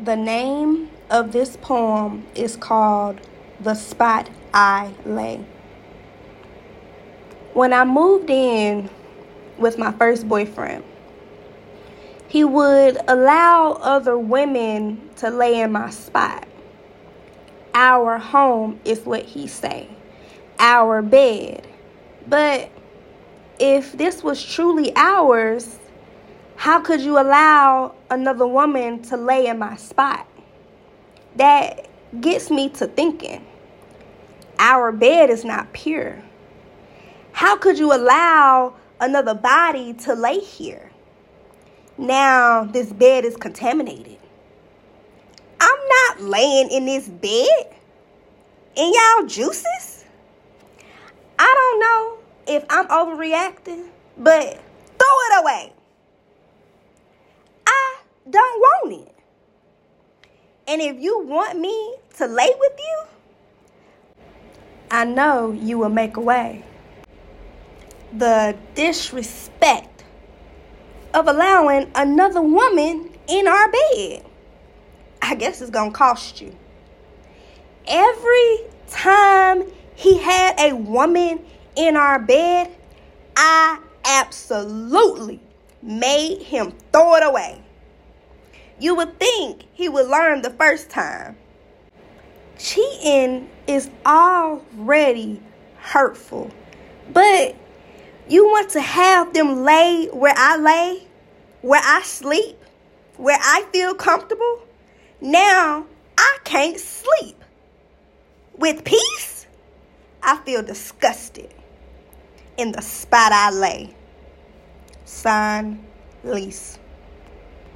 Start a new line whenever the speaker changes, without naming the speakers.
The name of this poem is called The Spot I Lay. When I moved in with my first boyfriend, he would allow other women to lay in my spot. Our home is what he say. Our bed. But if this was truly ours, how could you allow another woman to lay in my spot? That gets me to thinking our bed is not pure. How could you allow another body to lay here? Now this bed is contaminated. I'm not laying in this bed. In y'all juices? I don't know if I'm overreacting, but throw it away don't want it. And if you want me to lay with you, I know you will make a way. The disrespect of allowing another woman in our bed, I guess it's gonna cost you. Every time he had a woman in our bed, I absolutely made him throw it away. You would think he would learn the first time. Cheating is already hurtful, but you want to have them lay where I lay, where I sleep, where I feel comfortable. Now I can't sleep. With peace, I feel disgusted in the spot I lay. Sign, Lici.